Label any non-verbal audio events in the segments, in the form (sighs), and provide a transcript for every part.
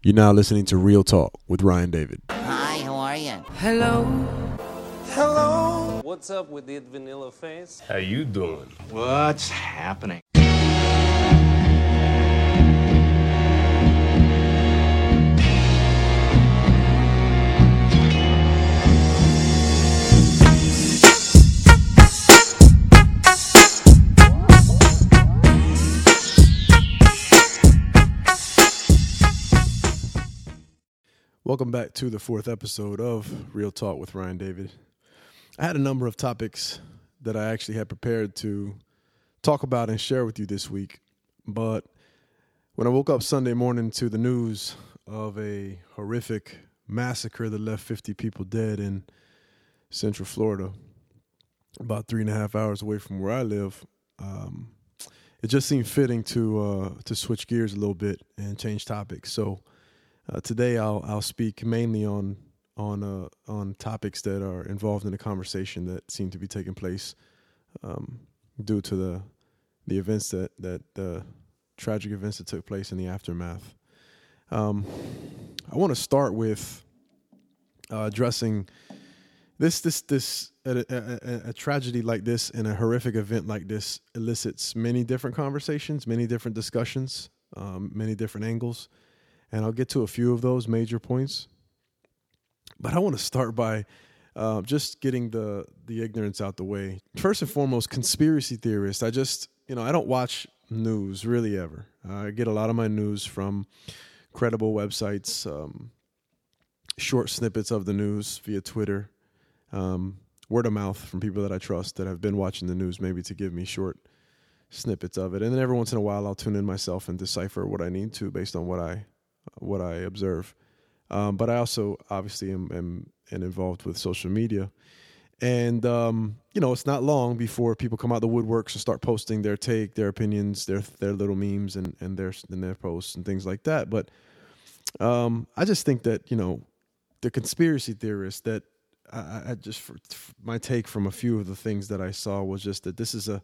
You're now listening to Real Talk with Ryan David. Hi, how are you? Hello. Hello. What's up with the vanilla face? How you doing? What's happening? Welcome back to the fourth episode of Real Talk with Ryan David. I had a number of topics that I actually had prepared to talk about and share with you this week, but when I woke up Sunday morning to the news of a horrific massacre that left 50 people dead in Central Florida, about three and a half hours away from where I live, um, it just seemed fitting to uh, to switch gears a little bit and change topics. So uh, today I'll I'll speak mainly on on uh, on topics that are involved in the conversation that seem to be taking place um, due to the the events that that the tragic events that took place in the aftermath. Um, I want to start with uh, addressing this this this a, a, a, tragedy like this and a horrific event like this elicits many different conversations, many different discussions, um, many different angles and I'll get to a few of those major points. But I want to start by uh, just getting the the ignorance out the way. First and foremost, conspiracy theorists. I just you know I don't watch news really ever. I get a lot of my news from credible websites, um, short snippets of the news via Twitter, um, word of mouth from people that I trust that have been watching the news, maybe to give me short snippets of it. And then every once in a while, I'll tune in myself and decipher what I need to based on what I what I observe. Um, but I also obviously am, am, am, involved with social media. And, um, you know, it's not long before people come out the woodworks and start posting their take, their opinions, their their little memes and, and their and their posts and things like that. But um, I just think that, you know, the conspiracy theorists that I, I just, for, my take from a few of the things that I saw was just that this is a,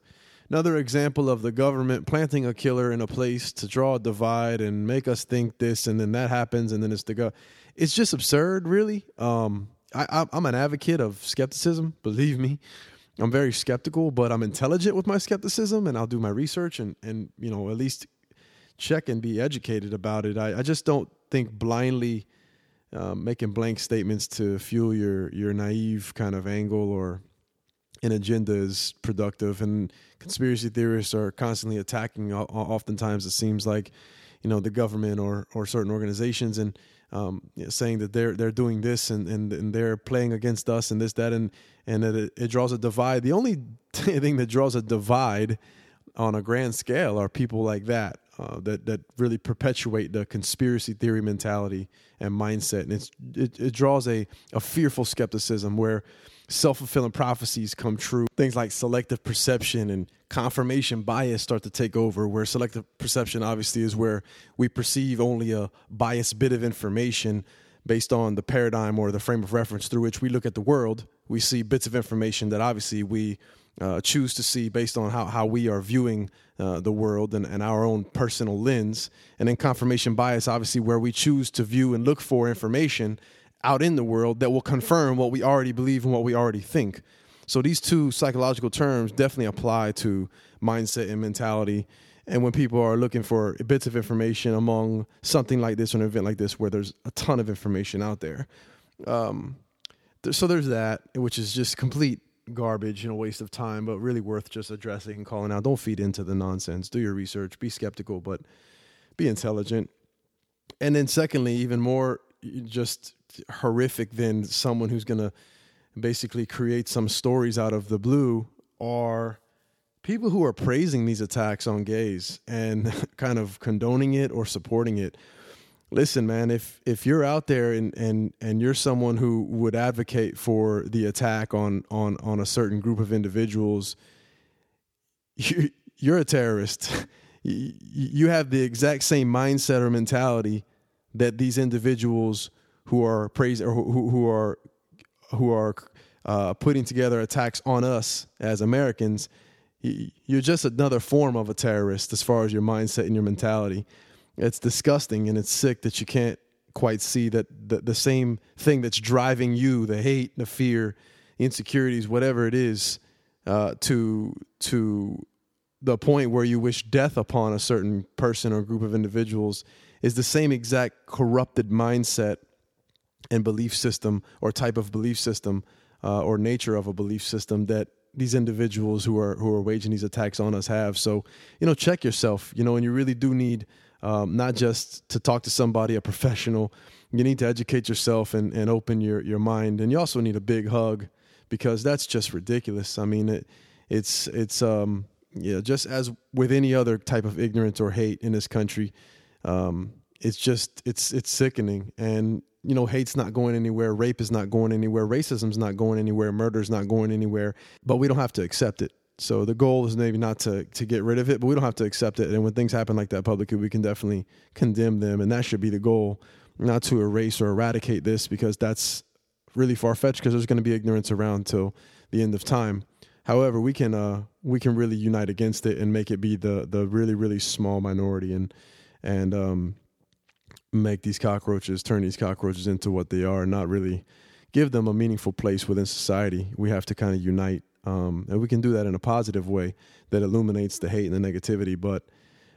another example of the government planting a killer in a place to draw a divide and make us think this, and then that happens, and then it's the go. It's just absurd, really. Um, I, I'm an advocate of skepticism. Believe me, I'm very skeptical, but I'm intelligent with my skepticism, and I'll do my research and and you know at least check and be educated about it. I, I just don't think blindly um, making blank statements to fuel your your naive kind of angle or an agenda is productive and conspiracy theorists are constantly attacking oftentimes it seems like you know the government or or certain organizations and um, you know, saying that they're they're doing this and, and and they're playing against us and this that and and that it, it draws a divide. The only (laughs) thing that draws a divide on a grand scale are people like that uh, that that really perpetuate the conspiracy theory mentality and mindset, and it's it, it draws a a fearful skepticism where self fulfilling prophecies come true. Things like selective perception and confirmation bias start to take over. Where selective perception obviously is where we perceive only a biased bit of information based on the paradigm or the frame of reference through which we look at the world. We see bits of information that obviously we uh, choose to see based on how, how we are viewing uh, the world and, and our own personal lens. And then confirmation bias, obviously, where we choose to view and look for information out in the world that will confirm what we already believe and what we already think. So these two psychological terms definitely apply to mindset and mentality. And when people are looking for bits of information among something like this or an event like this, where there's a ton of information out there, um, so there's that, which is just complete garbage and a waste of time, but really worth just addressing and calling out. Don't feed into the nonsense. Do your research. Be skeptical, but be intelligent. And then, secondly, even more just horrific than someone who's going to basically create some stories out of the blue are people who are praising these attacks on gays and (laughs) kind of condoning it or supporting it. Listen man if if you're out there and and and you're someone who would advocate for the attack on on on a certain group of individuals (laughs) you you're a terrorist. (laughs) You have the exact same mindset or mentality that these individuals who are praising or who, who are who are uh, putting together attacks on us as Americans, you're just another form of a terrorist as far as your mindset and your mentality. It's disgusting and it's sick that you can't quite see that the, the same thing that's driving you, the hate, the fear, insecurities, whatever it is, uh, to to the point where you wish death upon a certain person or group of individuals is the same exact corrupted mindset and belief system or type of belief system uh, or nature of a belief system that these individuals who are who are waging these attacks on us have. So you know, check yourself. You know, and you really do need um, not just to talk to somebody, a professional. You need to educate yourself and, and open your your mind, and you also need a big hug because that's just ridiculous. I mean, it, it's it's um yeah, just as with any other type of ignorance or hate in this country, um, it's just it's it's sickening and you know hate's not going anywhere rape is not going anywhere racism's not going anywhere murder's not going anywhere but we don't have to accept it. So the goal is maybe not to to get rid of it but we don't have to accept it. And when things happen like that publicly we can definitely condemn them. And that should be the goal not to erase or eradicate this because that's really far-fetched because there's going to be ignorance around till the end of time. However we can uh we can really unite against it and make it be the the really really small minority. And and um make these cockroaches, turn these cockroaches into what they are, and not really give them a meaningful place within society. We have to kind of unite, um, and we can do that in a positive way that illuminates the hate and the negativity. But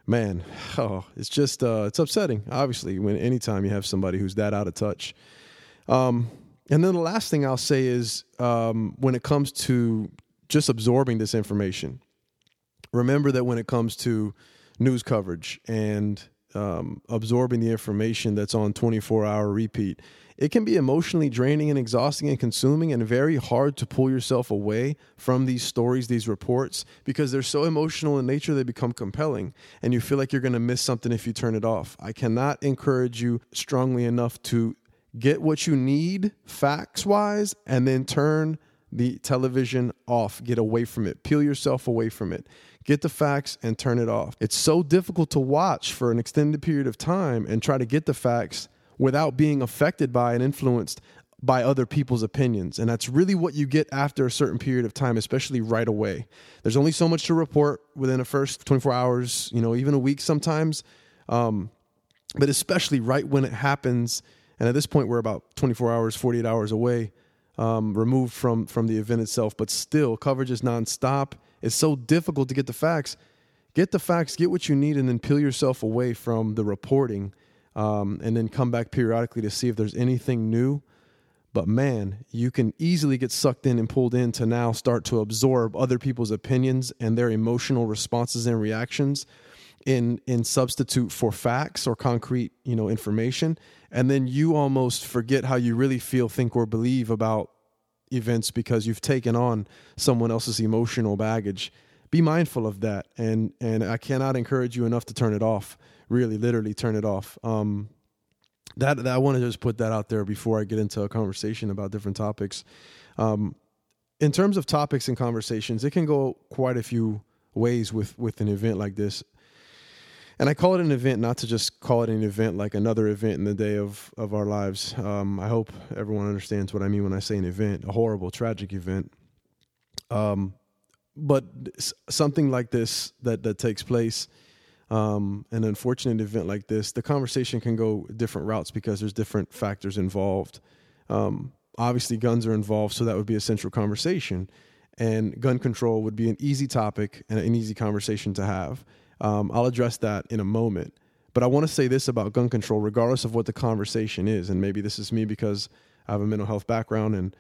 man, (sighs) oh, it's just uh, it's upsetting. Obviously, when anytime you have somebody who's that out of touch. Um, and then the last thing I'll say is um, when it comes to just absorbing this information, remember that when it comes to news coverage and um, absorbing the information that's on 24 hour repeat. It can be emotionally draining and exhausting and consuming, and very hard to pull yourself away from these stories, these reports, because they're so emotional in nature, they become compelling, and you feel like you're going to miss something if you turn it off. I cannot encourage you strongly enough to get what you need facts wise and then turn the television off. Get away from it, peel yourself away from it get the facts and turn it off. It's so difficult to watch for an extended period of time and try to get the facts without being affected by and influenced by other people's opinions. And that's really what you get after a certain period of time, especially right away. There's only so much to report within the first 24 hours, you know, even a week sometimes. Um, but especially right when it happens. And at this point, we're about 24 hours, 48 hours away. Um, removed from from the event itself, but still coverage is nonstop. It's so difficult to get the facts. Get the facts, get what you need, and then peel yourself away from the reporting, um, and then come back periodically to see if there's anything new. But man, you can easily get sucked in and pulled in to now start to absorb other people's opinions and their emotional responses and reactions in in substitute for facts or concrete, you know, information. And then you almost forget how you really feel, think, or believe about events because you've taken on someone else's emotional baggage. Be mindful of that. And and i cannot encourage you enough to turn it off. Really literally turn it off. Um that, that i want to just put that out there before i get into a conversation about different topics. Um in terms of topics and conversations it can go quite a few ways with with an event like this and I call it an event, not to just call it an event like another event in the day of of our lives. Um, I hope everyone understands what I mean when I say an event, a horrible, tragic event. Um, but something like this that that takes place, um, an unfortunate event like this, the conversation can go different routes because there's different factors involved. Um, obviously, guns are involved, so that would be a central conversation, and gun control would be an easy topic and an easy conversation to have um, I'll address that in a moment. But I want to say this about gun control, regardless of what the conversation is. And maybe this is me because I have a mental health background and,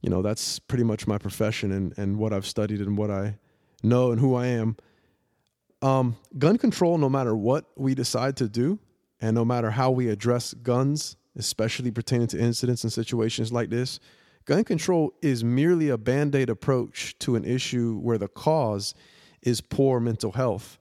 you know, that's pretty much my profession and, and what I've studied and what I know and who I am. Um, gun control, no matter what we decide to do, and no matter how we address guns, especially pertaining to incidents and situations like this, gun control is merely a band aid approach to an issue where the cause is poor mental health.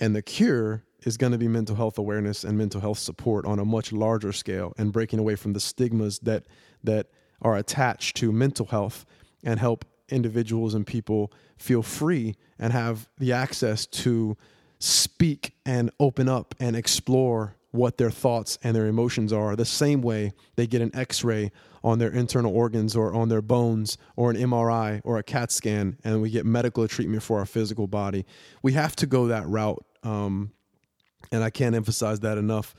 And the cure is going to be mental health awareness and mental health support on a much larger scale and breaking away from the stigmas that that are attached to mental health and help individuals and people feel free and have the access to speak and open up and explore what their thoughts and their emotions are the same way they get an x-ray on their internal organs or on their bones or an MRI or a CAT scan, and we get medical treatment for our physical body. We have to go that route. Um, and I can't emphasize that enough.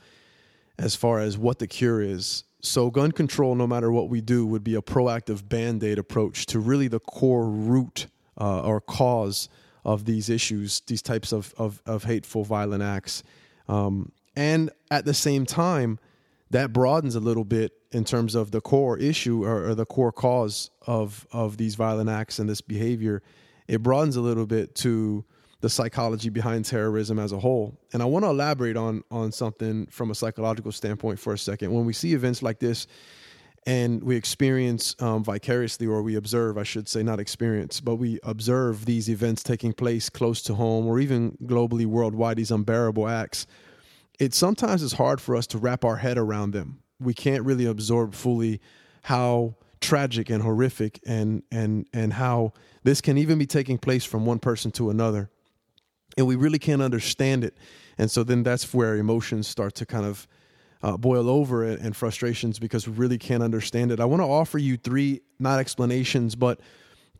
as far as what the cure is. So, gun control, no matter what we do, would be a proactive band aid approach to really the core root uh, or cause of these issues, these types of, of, of hateful, violent acts. Um, and at the same time, that broadens a little bit in terms of the core issue or, or, the core cause of of these violent acts and this behavior. It broadens a little bit to the psychology behind terrorism as a whole. And I want to elaborate on on something from a psychological standpoint for a second. When we see events like this and we experience um, vicariously, or we observe, I should say, not experience, but we observe these events taking place close to home or even globally, worldwide, these unbearable acts it sometimes is hard for us to wrap our head around them. We can't really absorb fully how tragic and horrific and and and how this can even be taking place from one person to another. And we really can't understand it. And so then that's where emotions start to kind of uh, boil over and frustrations because we really can't understand it. I want to offer you three, not explanations, but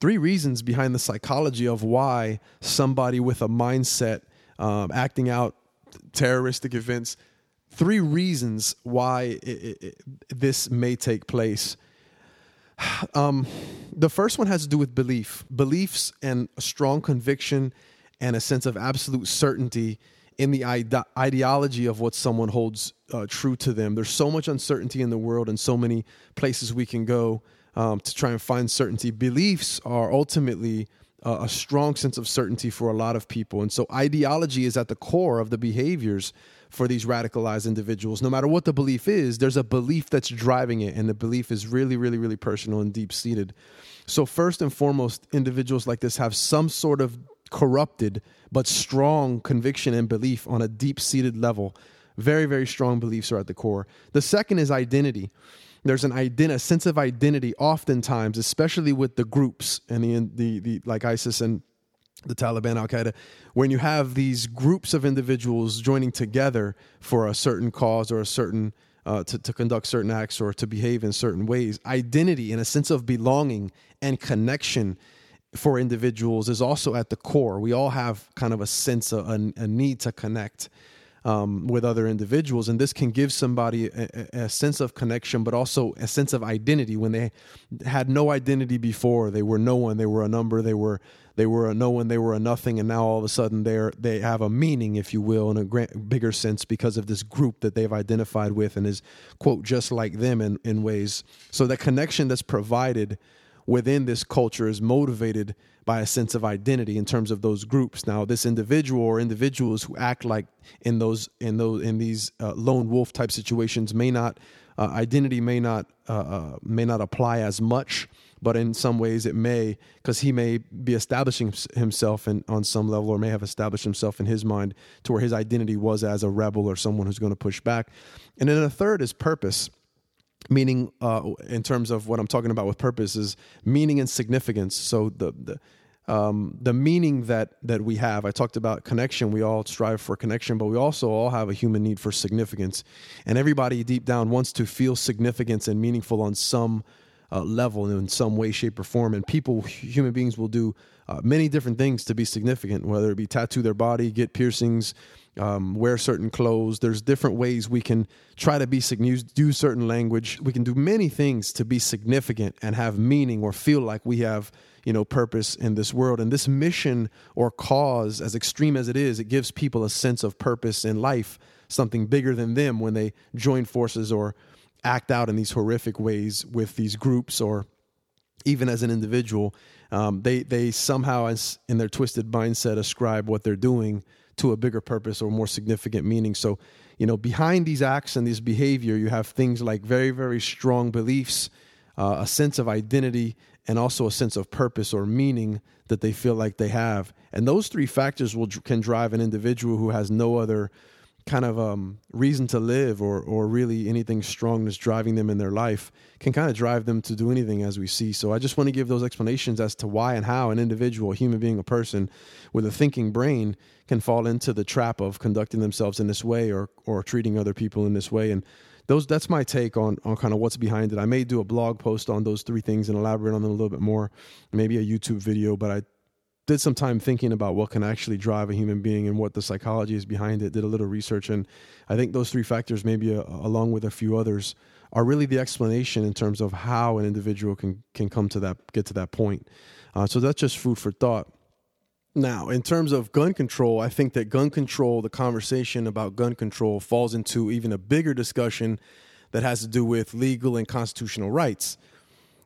three reasons behind the psychology of why somebody with a mindset um, acting out terroristic events. Three reasons why it, it, it, this may take place. (sighs) Um, the first one has to do with belief, beliefs, and a strong conviction and a sense of absolute certainty in the ide- ideology of what someone holds uh, true to them. There's so much uncertainty in the world and so many places we can go um, to try and find certainty. Beliefs are ultimately a strong sense of certainty for a lot of people. And so ideology is at the core of the behaviors for these radicalized individuals. No matter what the belief is, there's a belief that's driving it, and the belief is really, really, really personal and deep seated. So, first and foremost, individuals like this have some sort of corrupted but strong conviction and belief on a deep seated level. Very, very strong beliefs are at the core. The second is identity there's an ident- a sense of identity oftentimes, especially with the groups and the, the, the like ISIS and the Taliban, Al Qaeda, when you have these groups of individuals joining together for a certain cause or a certain uh, to, to conduct certain acts or to behave in certain ways, identity and a sense of belonging and connection for individuals is also at the core. We all have kind of a sense of a, a need to connect um, with other individuals. And this can give somebody a, a, sense of connection, but also a sense of identity when they had no identity before. They were no one. They were a number. They were they were a no one. They were a nothing. And now all of a sudden they're they have a meaning, if you will, in a grand, bigger sense because of this group that they've identified with and is quote just like them in in ways. So the connection that's provided within this culture is motivated by a sense of identity in terms of those groups. Now, this individual or individuals who act like in those in those in these uh, lone wolf type situations may not uh, identity may not uh, uh may not apply as much, but in some ways it may because he may be establishing himself in, on some level or may have established himself in his mind to where his identity was as a rebel or someone who's going to push back. And then a third is purpose meaning uh, in terms of what I'm talking about with purpose is meaning and significance. So the the um, the meaning that that we have. I talked about connection. We all strive for connection, but we also all have a human need for significance, and everybody deep down wants to feel significance and meaningful on some uh, level in some way, shape, or form. And people, human beings, will do uh, many different things to be significant, whether it be tattoo their body, get piercings, um, wear certain clothes. There's different ways we can try to be significant, do certain language. We can do many things to be significant and have meaning or feel like we have you know purpose in this world. And this mission or cause, as extreme as it is, it gives people a sense of purpose in life, something bigger than them when they join forces or act out in these horrific ways with these groups or even as an individual. Um, they they somehow, as in their twisted mindset, ascribe what they're doing to a bigger purpose or more significant meaning. So, you know, behind these acts and this behavior, you have things like very, very strong beliefs, uh, a sense of identity, and also a sense of purpose or meaning that they feel like they have. And those three factors will can drive an individual who has no other kind of um, reason to live or or really anything strong that's driving them in their life can kind of drive them to do anything as we see. So I just want to give those explanations as to why and how an individual, a human being, a person with a thinking brain can fall into the trap of conducting themselves in this way or or treating other people in this way and those that's my take on on kind of what's behind it. I may do a blog post on those three things and elaborate on them a little bit more, maybe a YouTube video, but I did some time thinking about what can actually drive a human being and what the psychology is behind it. Did a little research, and I think those three factors, maybe uh, along with a few others, are really the explanation in terms of how an individual can can come to that get to that point. Uh, so that's just food for thought. Now, in terms of gun control, I think that gun control, the conversation about gun control, falls into even a bigger discussion that has to do with legal and constitutional rights.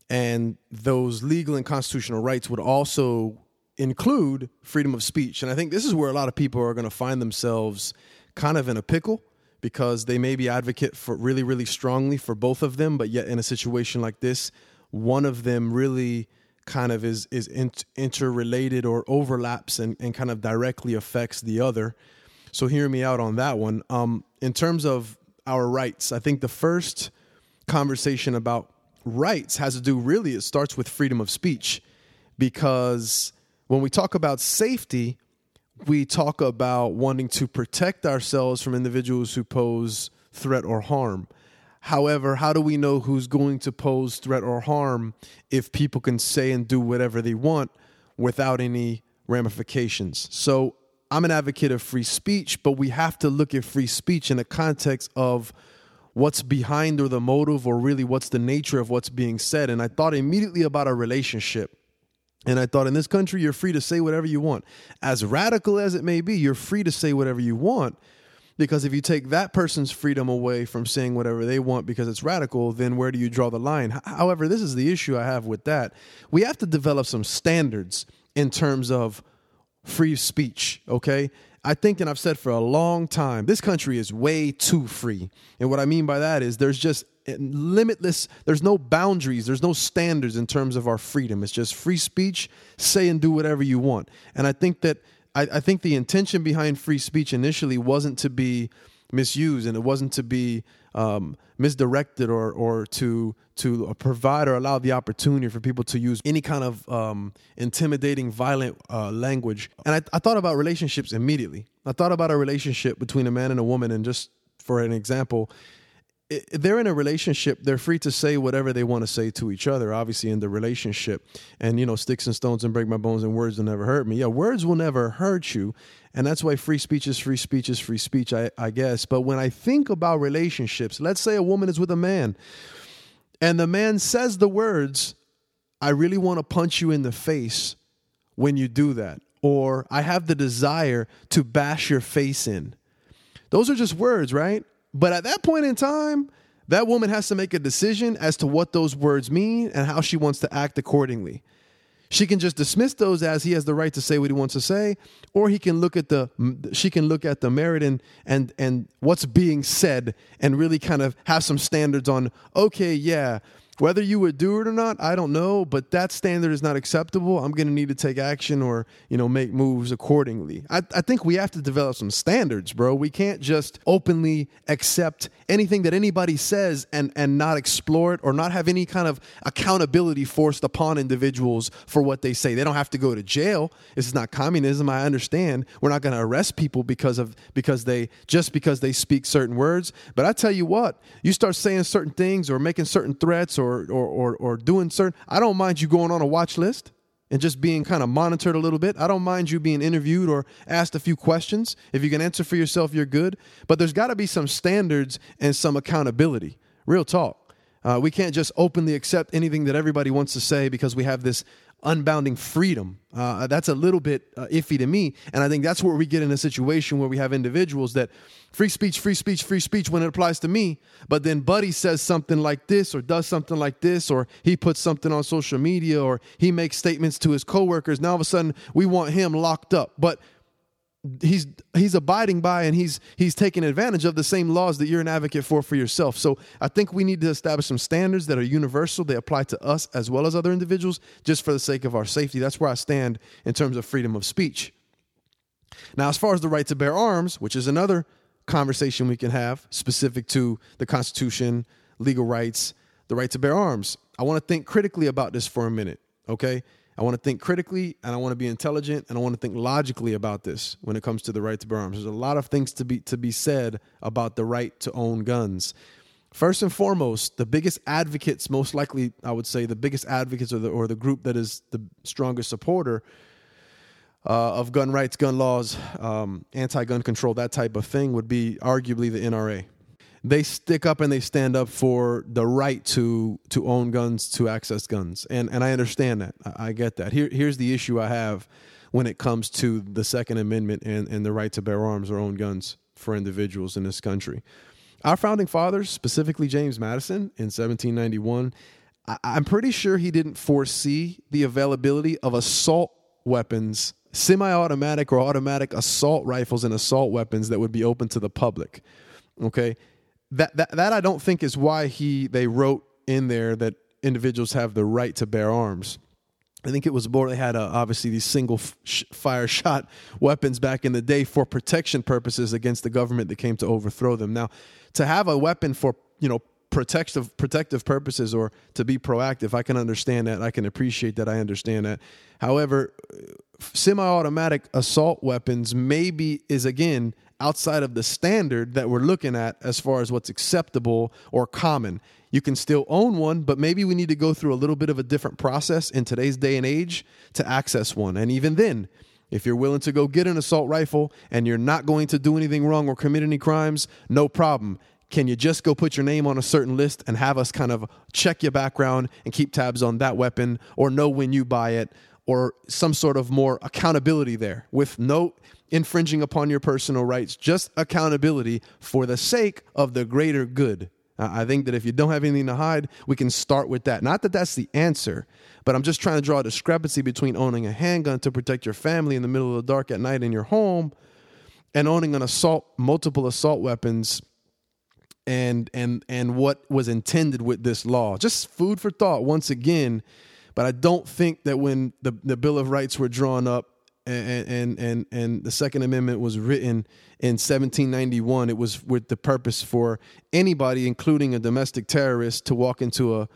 And those legal and constitutional rights would also include freedom of speech. And I think this is where a lot of people are going to find themselves kind of in a pickle because they may be advocate for really, really strongly for both of them, but yet in a situation like this, one of them really kind of is is interrelated or overlaps and, and kind of directly affects the other. So hear me out on that one. Um, in terms of our rights, I think the first conversation about rights has to do really it starts with freedom of speech because when we talk about safety, we talk about wanting to protect ourselves from individuals who pose threat or harm. However, how do we know who's going to pose threat or harm if people can say and do whatever they want without any ramifications? So, I'm an advocate of free speech, but we have to look at free speech in the context of what's behind or the motive or really what's the nature of what's being said. And I thought immediately about a relationship. And I thought in this country, you're free to say whatever you want. As radical as it may be, you're free to say whatever you want. Because if you take that person's freedom away from saying whatever they want because it's radical, then where do you draw the line? However, this is the issue I have with that. We have to develop some standards in terms of free speech, okay? I think, and I've said for a long time, this country is way too free. And what I mean by that is there's just limitless there's no boundaries there's no standards in terms of our freedom it's just free speech say and do whatever you want and i think that I, I, think the intention behind free speech initially wasn't to be misused and it wasn't to be um, misdirected or or to to provide or allow the opportunity for people to use any kind of um, intimidating, violent uh, language. And I, I thought about relationships immediately. I thought about a relationship between a man and a woman, and just for an example, they're in a relationship they're free to say whatever they want to say to each other obviously in the relationship. And you know sticks and stones and break my bones and words will never hurt me. Yeah words will never hurt you and that's why free speech is free speech is free speech I, I guess. But when i think about relationships let's say a woman is with a man and the man says the words i really want to punch you in the face when you do that or i have the desire to bash your face in. Those are just words right but at that point in time, that woman has to make a decision as to what those words mean and how she wants to act accordingly. She can just dismiss those as he has the right to say what he wants to say, or he can look at the she can look at the merit and and and what's being said and really kind of have some standards on okay, yeah, whether you would do it or not, I don't know, but that standard is not acceptable. I'm going to need to take action or, you know, make moves accordingly. I, I think we have to develop some standards, bro. We can't just openly accept anything that anybody says and, and not explore it or not have any kind of accountability forced upon individuals for what they say. They don't have to go to jail. This is not communism. I understand. We're not going to arrest people because of because they just because they speak certain words. But I tell you what, you start saying certain things or making certain threats or or, or, or, or doing certain, I don't mind you going on a watch list and just being kind of monitored a little bit. I don't mind you being interviewed or asked a few questions. If you can answer for yourself, you're good. But there's got to be some standards and some accountability. Real talk. Uh, we can't just openly accept anything that everybody wants to say because we have this unbounding freedom. Uh, that's a little bit uh, iffy to me. And I think that's where we get in a situation where we have individuals that free speech, free speech, free speech when it applies to me. But then Buddy says something like this or does something like this, or he puts something on social media or he makes statements to his coworkers. Now all of a sudden we want him locked up. But he's he's abiding by and he's he's taking advantage of the same laws that you're an advocate for for yourself. So I think we need to establish some standards that are universal. They apply to us as well as other individuals, just for the sake of our safety. That's where I stand in terms of freedom of speech. Now, as far as the right to bear arms, which is another conversation we can have specific to the Constitution, legal rights, the right to bear arms, I want to think critically about this for a minute. Okay, I want to think critically and I want to be intelligent and I want to think logically about this when it comes to the right to bear arms. There's a lot of things to be to be said about the right to own guns. First and foremost, the biggest advocates, most likely, I would say, the biggest advocates or the or the group that is the strongest supporter uh, of gun rights, gun laws, um, anti-gun control, that type of thing would be arguably the NRA. They stick up and they stand up for the right to to own guns, to access guns, and and I understand that. I, get that. Here here's the issue I have when it comes to the Second Amendment and, and the right to bear arms or own guns for individuals in this country. Our founding fathers, specifically James Madison in 1791, I, I'm pretty sure he didn't foresee the availability of assault weapons semi-automatic or automatic assault rifles and assault weapons that would be open to the public. Okay, that that that I don't think is why he they wrote in there that individuals have the right to bear arms. I think it was more they had obviously these single f- fire (laughs) shot weapons back in the day for protection purposes against the government that came to overthrow them. Now, to have a weapon for you know protective protective purposes or to be proactive, I can understand that. I can appreciate that. I understand that. However, semi-automatic assault weapons maybe is again outside of the standard that we're looking at as far as what's acceptable or common. You can still own one, but maybe we need to go through a little bit of a different process in today's day and age to access one. And even then, if you're willing to go get an assault rifle and you're not going to do anything wrong or commit any crimes, no problem. Can you just go put your name on a certain list and have us kind of check your background and keep tabs on that weapon or know when you buy it or some sort of more accountability there with no infringing upon your personal rights, just accountability for the sake of the greater good. I think that if you don't have anything to hide, we can start with that. Not that that's the answer, but I'm just trying to draw a discrepancy between owning a handgun to protect your family in the middle of the dark at night in your home and owning an assault, multiple assault weapons and and and what was intended with this law. Just food for thought once again. But I don't think that when the, the Bill of Rights were drawn up and, and and the Second Amendment was written in 1791, it was with the purpose for anybody, including a domestic terrorist, to walk into a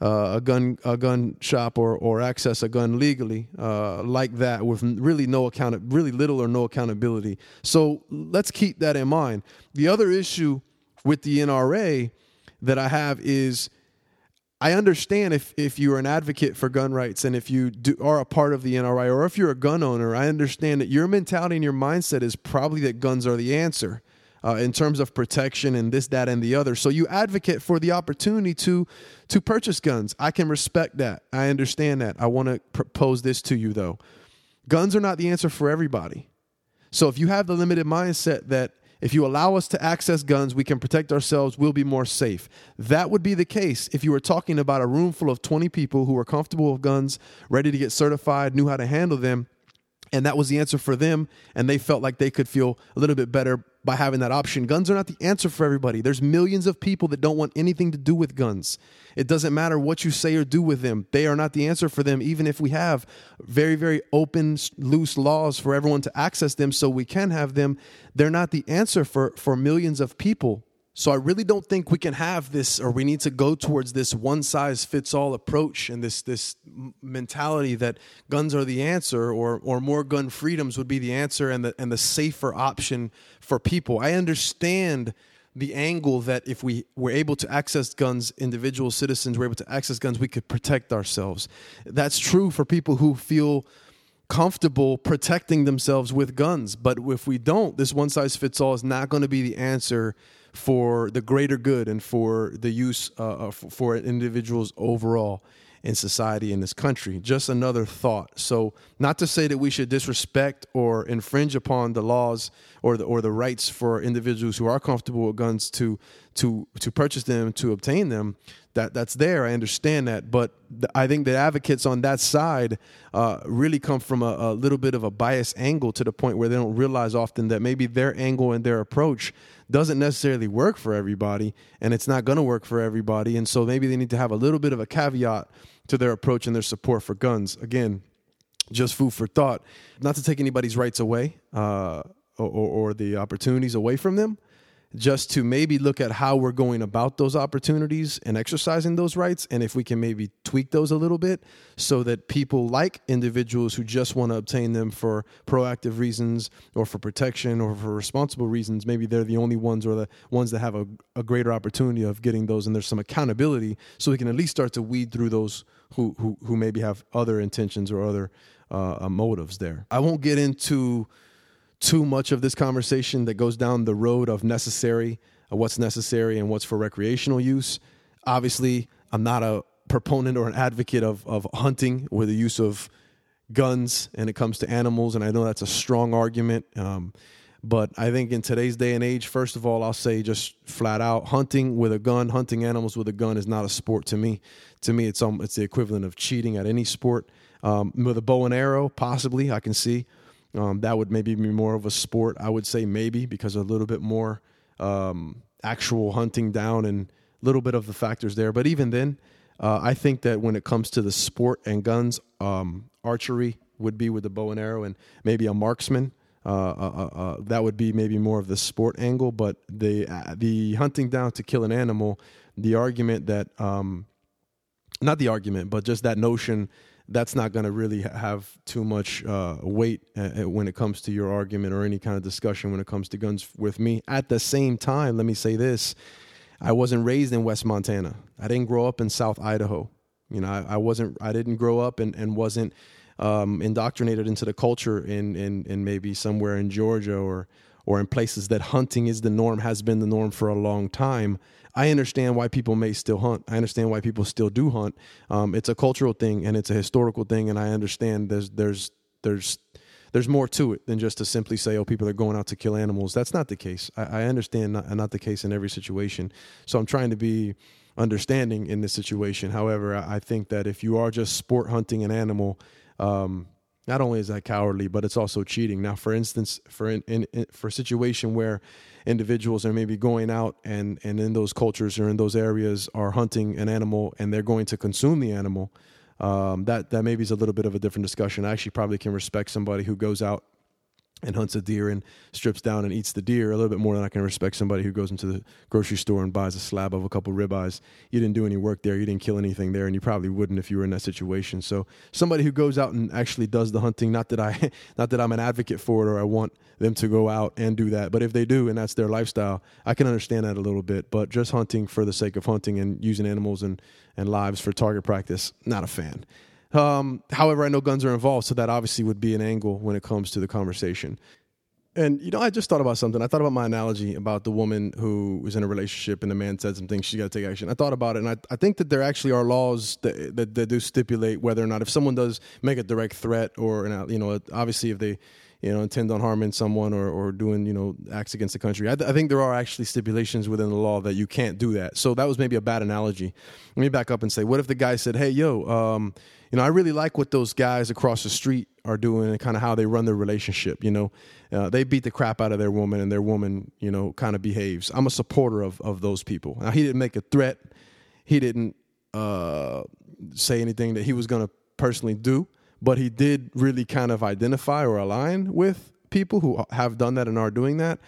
uh, a gun a gun shop or or access a gun legally uh, like that with really no account really little or no accountability. So let's keep that in mind. The other issue with the NRA that I have is I understand if if you're an advocate for gun rights and if you do, are a part of the NRA or if you're a gun owner, I understand that your mentality and your mindset is probably that guns are the answer. Uh, in terms of protection and this, that, and the other. So you advocate for the opportunity to to purchase guns. I can respect that. I understand that. I want to propose this to you though. Guns are not the answer for everybody. So if you have the limited mindset that if you allow us to access guns, we can protect ourselves, we'll be more safe. That would be the case if you were talking about a room full of 20 people who were comfortable with guns, ready to get certified, knew how to handle them, and that was the answer for them and they felt like they could feel a little bit better by having that option. Guns are not the answer for everybody. There's millions of people that don't want anything to do with guns. It doesn't matter what you say or do with them. They are not the answer for them even if we have very very open loose laws for everyone to access them so we can have them. They're not the answer for for millions of people so I really don't think we can have this, or we need to go towards this one size fits all approach and this this mentality that guns are the answer, or or more gun freedoms would be the answer and the and the safer option for people. I understand the angle that if we were able to access guns, individual citizens were able to access guns, we could protect ourselves. That's true for people who feel comfortable protecting themselves with guns. But if we don't, this one size fits all is not going to be the answer for the greater good and for the use uh, for individuals overall in society in this country. Just another thought. So, not to say that we should disrespect or infringe upon the laws or the or the rights for individuals who are comfortable with guns to to to purchase them to obtain them. That that's there. I understand that, but I think the advocates on that side uh, really come from a, a little bit of a biased angle to the point where they don't realize often that maybe their angle and their approach doesn't necessarily work for everybody, and it's not going to work for everybody. And so maybe they need to have a little bit of a caveat to their approach and their support for guns. Again, just food for thought. Not to take anybody's rights away uh, or, or, the opportunities away from them. Just to maybe look at how we're going about those opportunities and exercising those rights and if we can maybe tweak those a little bit so that people like individuals who just want to obtain them for proactive reasons or for protection or for responsible reasons maybe they're the only ones or the ones that have a, a greater opportunity of getting those and there's some accountability so we can at least start to weed through those who who, who maybe have other intentions or other uh, motives there. I won't get into too much of this conversation that goes down the road of necessary, uh, what's necessary and what's for recreational use. Obviously, I'm not a proponent or an advocate of, of hunting or the use of guns and it comes to animals. And I know that's a strong argument. Um, but I think in today's day and age, first of all, I'll say just flat out hunting with a gun, hunting animals with a gun is not a sport to me. To me, it's um, it's the equivalent of cheating at any sport. Um, with a bow and arrow, possibly, I can see. Um, that would maybe be more of a sport. I would say maybe because a little bit more um, actual hunting down and a little bit of the factors there. But even then, uh, I think that when it comes to the sport and guns, um, archery would be with the bow and arrow, and maybe a marksman. Uh, uh, uh, uh that would be maybe more of the sport angle. But the uh, the hunting down to kill an animal, the argument that um, not the argument, but just that notion that's not going to really have too much uh, weight uh, uh, when it comes to your argument or any kind of discussion when it comes to guns with me. At the same time, let me say this I wasn't raised in West Montana, I didn't grow up in South Idaho. You know, I, I wasn't, I didn't grow up and, and wasn't um, indoctrinated into the culture in, in, in maybe somewhere in Georgia or, or in places that hunting is the norm, has been the norm for a long time. I understand why people may still hunt. I understand why people still do hunt. Um, it's a cultural thing and it's a historical thing, and I understand there's there's there's there's more to it than just to simply say, "Oh, people are going out to kill animals." That's not the case. I, I understand not, not the case in every situation. So I'm trying to be understanding in this situation. However, I, think that if you are just sport hunting an animal, um, not only is that cowardly, but it's also cheating. Now, for instance, for in, in, in, for a situation where individuals are maybe going out and and in those cultures or in those areas are hunting an animal and they're going to consume the animal, um, that that maybe is a little bit of a different discussion. I actually probably can respect somebody who goes out and hunts a deer and strips down and eats the deer a little bit more than I can respect somebody who goes into the grocery store and buys a slab of a couple ribeyes. You didn't do any work there, you didn't kill anything there, and you probably wouldn't if you were in that situation. So somebody who goes out and actually does the hunting, not that I (laughs) not that I'm an advocate for it or I want them to go out and do that, but if they do and that's their lifestyle, I can understand that a little bit. But just hunting for the sake of hunting and using animals and, and lives for target practice, not a fan. Um, however, I know guns are involved, so that obviously would be an angle when it comes to the conversation. And you know, I just thought about something. I thought about my analogy about the woman who was in a relationship and the man said some things. She got to take action. I thought about it, and I, I think that there actually are laws that, that, that do stipulate whether or not if someone does make a direct threat, or you know, obviously if they you know, intend on harming someone or, or doing, you know, acts against the country. I, th- I, think there are actually stipulations within the law that you can't do that. So that was maybe a bad analogy. Let me back up and say, what if the guy said, hey, yo, um, you know, I really like what those guys across the street are doing and kind of how they run their relationship. You know, uh, they beat the crap out of their woman and their woman, you know, kind of behaves. I'm a supporter of, of those people. Now, he didn't make a threat. He didn't uh, say anything that he was going to personally do but he did really kind of identify or align with people who have done that and are doing that,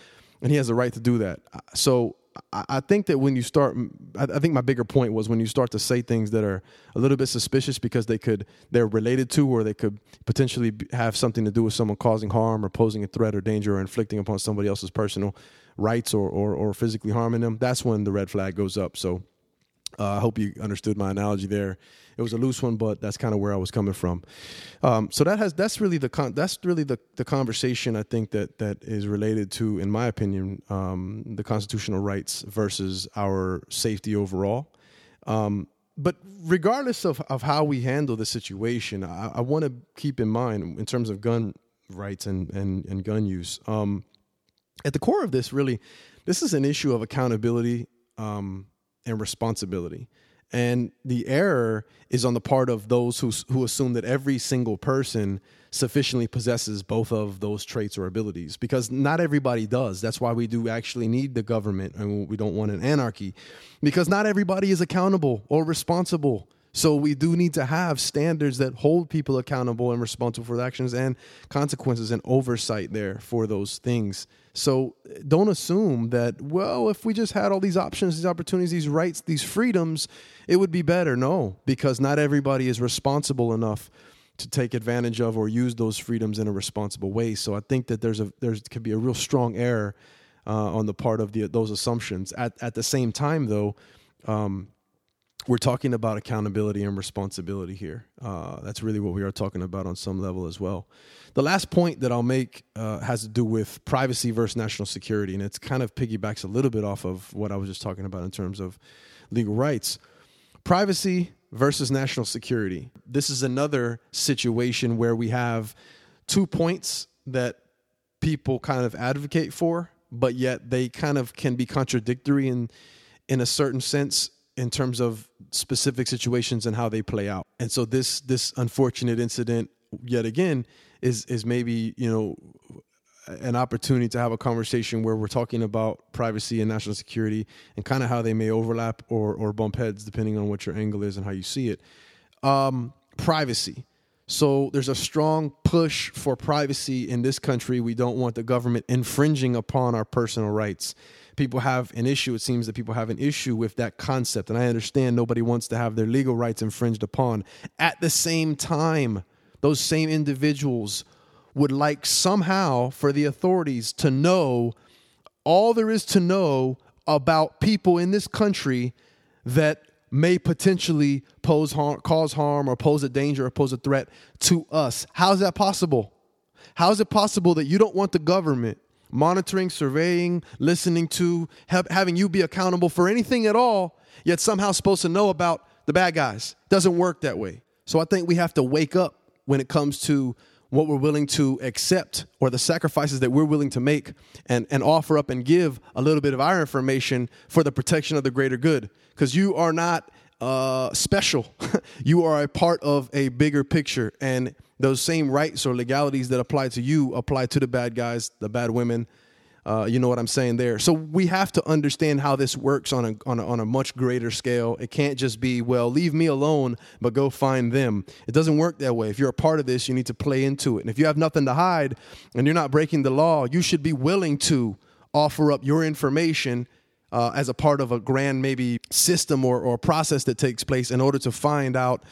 and he has the right to do that. So I think that when you start, I think my bigger point was when you start to say things that are a little bit suspicious because they could, they're related to, or they could potentially have something to do with someone causing harm or posing a threat or danger or inflicting upon somebody else's personal rights or, or, or physically harming them. That's when the red flag goes up. So uh, I hope you understood my analogy there. It was a loose one, but that's kind of where I was coming from. Um, so that has that's really the con- that's really the, the conversation I think that that is related to, in my opinion, um, the constitutional rights versus our safety overall. Um, but regardless of, of how we handle the situation, I, I want to keep in mind in terms of gun rights and and, and gun use. Um, at the core of this, really, this is an issue of accountability um, and responsibility. And the error is on the part of those who, who assume that every single person sufficiently possesses both of those traits or abilities because not everybody does. That's why we do actually need the government and we don't want an anarchy because not everybody is accountable or responsible So we do need to have standards that hold people accountable and responsible for their actions and consequences and oversight there for those things. So don't assume that, well, if we just had all these options, these opportunities, these rights, these freedoms, it would be better. No, because not everybody is responsible enough to take advantage of or use those freedoms in a responsible way. So I think that there's a there's could be a real strong error uh, on the part of the those assumptions. At at the same time, though, um, we're talking about accountability and responsibility here. Uh, that's really what we are talking about on some level as well. The last point that I'll make uh, has to do with privacy versus national security, and it's kind of piggybacks a little bit off of what I was just talking about in terms of legal rights. Privacy versus national security. This is another situation where we have two points that people kind of advocate for, but yet they kind of can be contradictory in in a certain sense in terms of specific situations and how they play out. And so this this unfortunate incident yet again is is maybe, you know, an opportunity to have a conversation where we're talking about privacy and national security and kind of how they may overlap or or bump heads depending on what your angle is and how you see it. Um, privacy. So there's a strong push for privacy in this country. We don't want the government infringing upon our personal rights people have an issue. It seems that people have an issue with that concept. And I understand nobody wants to have their legal rights infringed upon. At the same time, those same individuals would like somehow for the authorities to know all there is to know about people in this country that may potentially pose harm, cause harm or pose a danger or pose a threat to us. How is that possible? How is it possible that you don't want the government monitoring, surveying, listening to, having you be accountable for anything at all, yet somehow supposed to know about the bad guys. Doesn't work that way. So I think we have to wake up when it comes to what we're willing to accept or the sacrifices that we're willing to make and, and offer up and give a little bit of our information for the protection of the greater good. Because you are not uh, special. (laughs) you are a part of a bigger picture. And those same rights or legalities that apply to you apply to the bad guys, the bad women. Uh, you know what I'm saying there. So we have to understand how this works on a, on a on a much greater scale. It can't just be well, leave me alone, but go find them. It doesn't work that way. If you're a part of this, you need to play into it. And if you have nothing to hide and you're not breaking the law, you should be willing to offer up your information uh, as a part of a grand maybe system or, or process that takes place in order to find out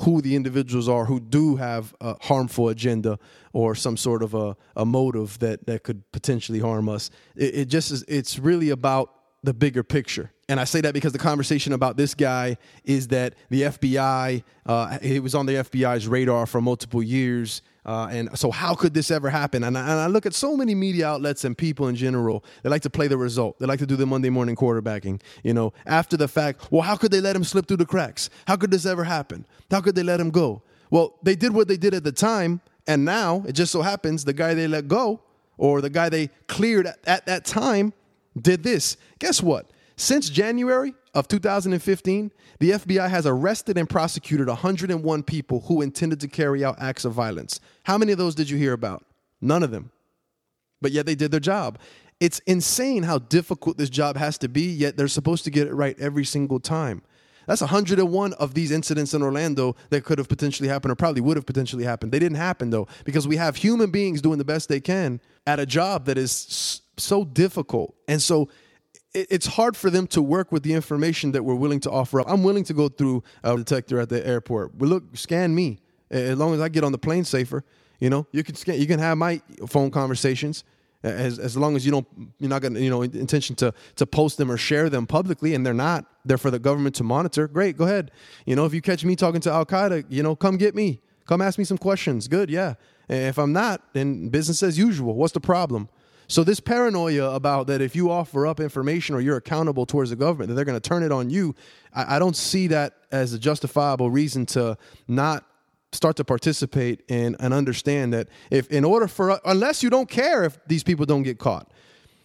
who the individuals are who do have a harmful agenda or some sort of a, a motive that, that could potentially harm us. It, it just is, it's really about the bigger picture. And I say that because the conversation about this guy is that the FBI, uh, he was on the FBI's radar for multiple years. Uh, and so, how could this ever happen? And I, and I, look at so many media outlets and people in general. They like to play the result. They like to do the Monday morning quarterbacking. You know, after the fact. Well, how could they let him slip through the cracks? How could this ever happen? How could they let him go? Well, they did what they did at the time, and now it just so happens the guy they let go or the guy they cleared at, at that time did this. Guess what? Since January of 2015, the FBI has arrested and prosecuted 101 people who intended to carry out acts of violence. How many of those did you hear about? None of them. But yet they did their job. It's insane how difficult this job has to be, yet they're supposed to get it right every single time. That's 101 of these incidents in Orlando that could have potentially happened or probably would have potentially happened. They didn't happen though, because we have human beings doing the best they can at a job that is so difficult. And so it's hard for them to work with the information that we're willing to offer up. I'm willing to go through a detector at the airport. But look, scan me. As long as I get on the plane safer, you know, you can scan. You can have my phone conversations. As, as long as you don't, you're not gonna, you know, intention to to post them or share them publicly, and they're not. They're for the government to monitor. Great, go ahead. You know, if you catch me talking to Al Qaeda, you know, come get me. Come ask me some questions. Good, yeah. And if I'm not, then business as usual. What's the problem? So this paranoia about that if you offer up information or you're accountable towards the government, that they're going to turn it on you, I, I don't see that as a justifiable reason to not start to participate in and understand that if in order for unless you don't care if these people don't get caught.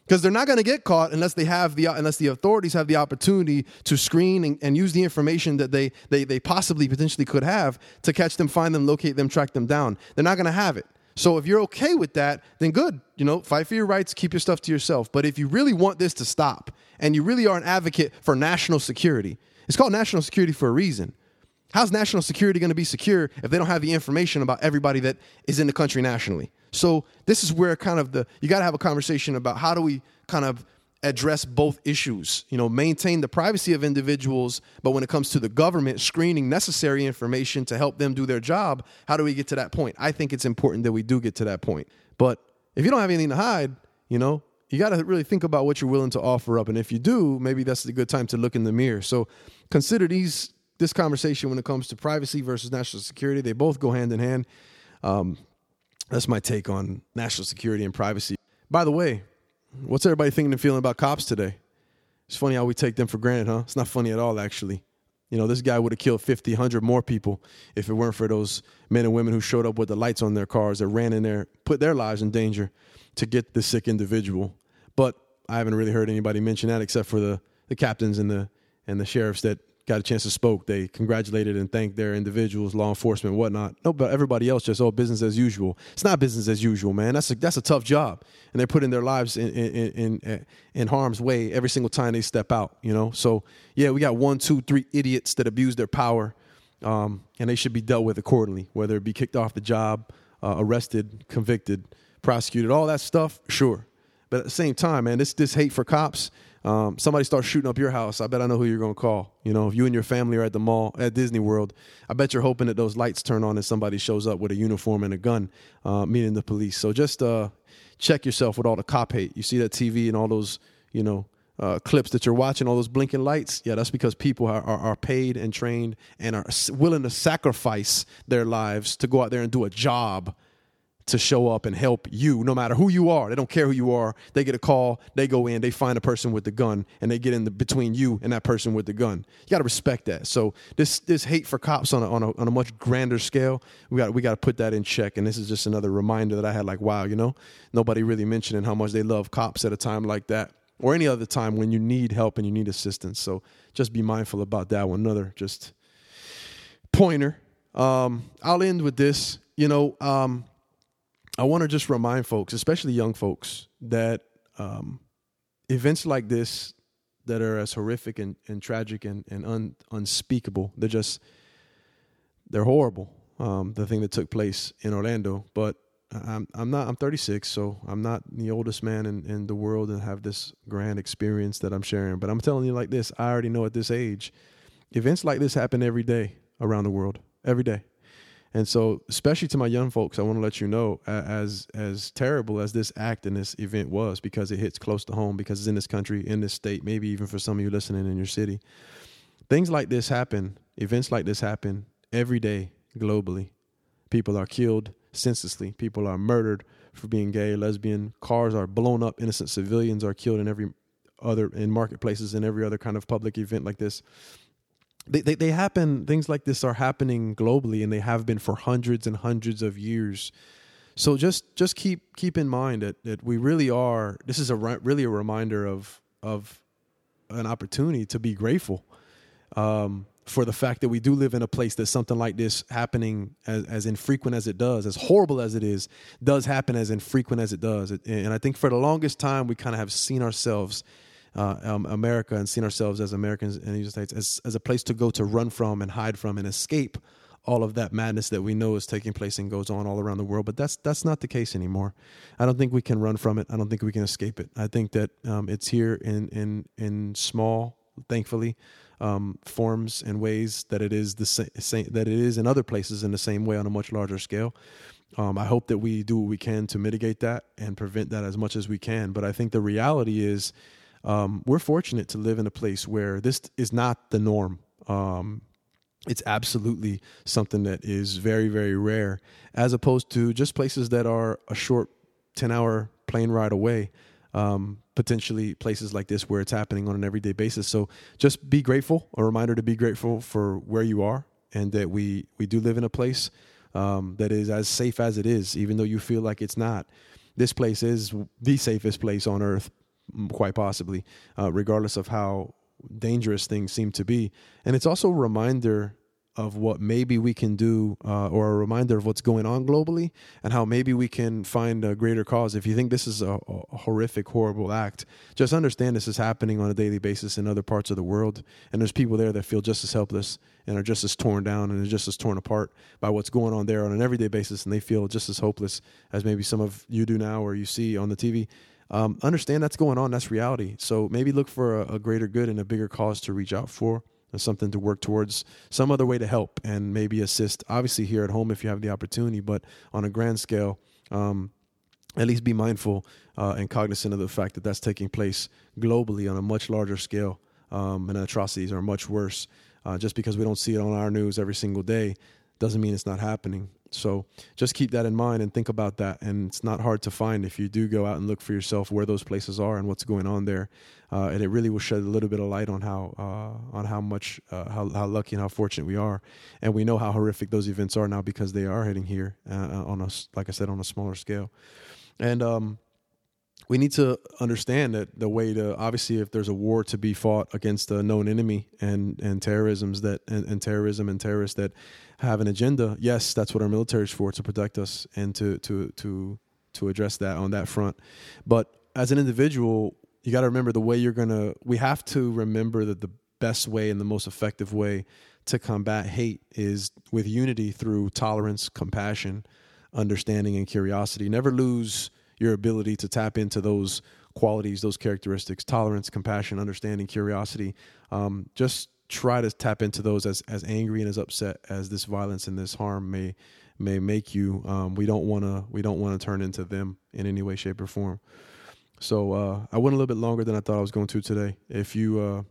Because they're not going to get caught unless they have the unless the authorities have the opportunity to screen and, and, use the information that they, they they possibly potentially could have to catch them find them locate them track them down. They're not going to have it so if you're okay with that, then good. You know, fight for your rights, keep your stuff to yourself. But if you really want this to stop and you really are an advocate for national security, it's called national security for a reason. How's national security going to be secure if they don't have the information about everybody that is in the country nationally? So this is where kind of the you got to have a conversation about how do we kind of address both issues. You know, maintain the privacy of individuals, but when it comes to the government screening necessary information to help them do their job, how do we get to that point? I think it's important that we do get to that point. But if you don't have anything to hide, you know, you got to really think about what you're willing to offer up and if you do, maybe that's a good time to look in the mirror. So consider these this conversation when it comes to privacy versus national security. They both go hand in hand. Um, that's my take on national security and privacy. By the way, what's everybody thinking and feeling about cops today? It's funny how we take them for granted, huh? It's not funny at all, actually. You know, this guy would have killed 50, 100 more people if it weren't for those men and women who showed up with the lights on their cars that ran in there, put their lives in danger to get the sick individual. But I haven't really heard anybody mention that except for the, the captains and the and the sheriffs that got a chance to spoke. They congratulated and thanked their individuals, law enforcement, whatnot. No, but everybody else just oh business as usual. It's not business as usual, man. That's a that's a tough job, and they're putting their lives in in in, in harm's way every single time they step out. You know, so yeah, we got one, two, three idiots that abuse their power, um, and they should be dealt with accordingly, whether it be kicked off the job, uh, arrested, convicted, prosecuted, all that stuff. Sure, but at the same time, man, this this hate for cops um, somebody starts shooting up your house, I bet I know who you're going to call. You know, if you and your family are at the mall at Disney World, I bet you're hoping that those lights turn on and somebody shows up with a uniform and a gun, uh, meaning the police. So just uh, check yourself with all the cop hate. You see that TV and all those, you know, uh, clips that you're watching, all those blinking lights, yeah, that's because people are, are, are, paid and trained and are willing to sacrifice their lives to go out there and do a job to show up and help you, no matter who you are. They don't care who you are. They get a call, they go in, they find a person with the gun, and they get in the, between you and that person with the gun. You got to respect that. So this this hate for cops on a, on a on a much grander scale, we got we got to put that in check. And this is just another reminder that I had, like, wow, you know, nobody really mentioning how much they love cops at a time like that, or any other time when you need help and you need assistance. So just be mindful about that one. Another just pointer. Um, I'll end with this. You know. Um, I want to just remind folks, especially young folks, that um, events like this that are as horrific and, and tragic and, and un, unspeakable, they're just, they're horrible. Um, the thing that took place in Orlando, but I'm I'm not I'm 36, so I'm not the oldest man in, in the world and have this grand experience that I'm sharing. But I'm telling you like this, I already know at this age, events like this happen every day around the world, every day. And so, especially to my young folks, I want to let you know, as as terrible as this act and this event was, because it hits close to home, because it's in this country, in this state, maybe even for some of you listening in your city. Things like this happen, events like this happen every day globally. People are killed senselessly. People are murdered for being gay, lesbian. Cars are blown up. Innocent civilians are killed in every other in marketplaces and every other kind of public event like this they, they, they happen things like this are happening globally and they have been for hundreds and hundreds of years so just just keep keep in mind that that we really are this is a really a reminder of of an opportunity to be grateful um, for the fact that we do live in a place that something like this happening as, as infrequent as it does, as horrible as it is, does happen as infrequent as it does. And I think for the longest time, we kind of have seen ourselves uh, um, America and seen ourselves as Americans in the United States as, as a place to go to run from and hide from and escape all of that madness that we know is taking place and goes on all around the world. But that's that's not the case anymore. I don't think we can run from it. I don't think we can escape it. I think that um, it's here in in in small, thankfully, um, forms and ways that it is the same that it is in other places in the same way on a much larger scale. Um, I hope that we do what we can to mitigate that and prevent that as much as we can. But I think the reality is um, we're fortunate to live in a place where this is not the norm. Um, it's absolutely something that is very, very rare, as opposed to just places that are a short 10 hour plane ride away. Um, potentially places like this where it's happening on an everyday basis. So just be grateful. A reminder to be grateful for where you are and that we we do live in a place um, that is as safe as it is, even though you feel like it's not. This place is the safest place on earth quite possibly, uh, regardless of how dangerous things seem to be. And it's also a reminder of what maybe we can do, uh, or a reminder of what's going on globally, and how maybe we can find a greater cause. If you think this is a, a horrific, horrible act, just understand this is happening on a daily basis in other parts of the world, and there's people there that feel just as helpless and are just as torn down and are just as torn apart by what's going on there on an everyday basis, and they feel just as hopeless as maybe some of you do now or you see on the TV. Um, understand that's going on. That's reality. So maybe look for a, a greater good and a bigger cause to reach out for and something to work towards some other way to help and maybe assist obviously here at home if you have the opportunity but on a grand scale um, at least be mindful uh, and cognizant of the fact that that's taking place globally on a much larger scale um, and atrocities are much worse uh, just because we don't see it on our news every single day doesn't mean it's not happening so just keep that in mind and think about that. And it's not hard to find if you do go out and look for yourself where those places are and what's going on there. Uh, and it really will shed a little bit of light on how uh, on how much uh, how how lucky and how fortunate we are. And we know how horrific those events are now because they are hitting here uh, on a like I said on a smaller scale. And um, we need to understand that the way to obviously if there's a war to be fought against a known enemy and and terrorisms that and, and terrorism and terrorists that have an agenda yes that's what our military is for to protect us and to to to to address that on that front. But as an individual you got to remember the way you're gonna we have to remember that the best way and the most effective way to combat hate is with unity through tolerance compassion understanding and curiosity. Never lose your ability to tap into those qualities, those characteristics, tolerance, compassion, understanding, curiosity. Um, just try to tap into those as as angry and as upset as this violence and this harm may may make you. Um, we don't want to we don't want to turn into them in any way, shape, or form. So uh, I went a little bit longer than I thought I was going to today. If you uh,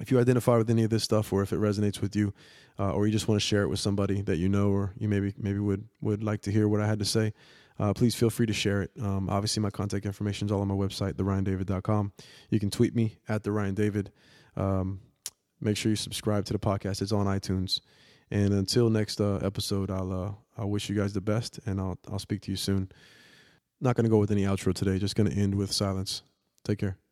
if you identify with any of this stuff, or if it resonates with you, uh, or you just want to share it with somebody that you know, or you maybe maybe would would like to hear what I had to say, uh, please feel free to share it. Um, obviously, my contact information is all on my website, theryandavid.com. You can tweet me at the Ryan Um, make sure you subscribe to the podcast. It's on iTunes. And until next uh, episode, I'll uh, I'll wish you guys the best, and I'll I'll speak to you soon. Not going to go with any outro today. Just going to end with silence. Take care.